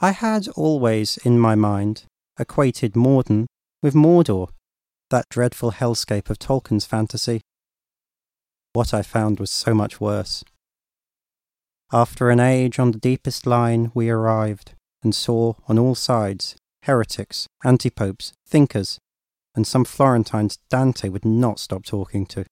I had always, in my mind, equated Morden with Mordor, that dreadful hellscape of Tolkien's fantasy. What I found was so much worse. After an age on the deepest line, we arrived and saw on all sides heretics, antipopes, thinkers, and some Florentines Dante would not stop talking to.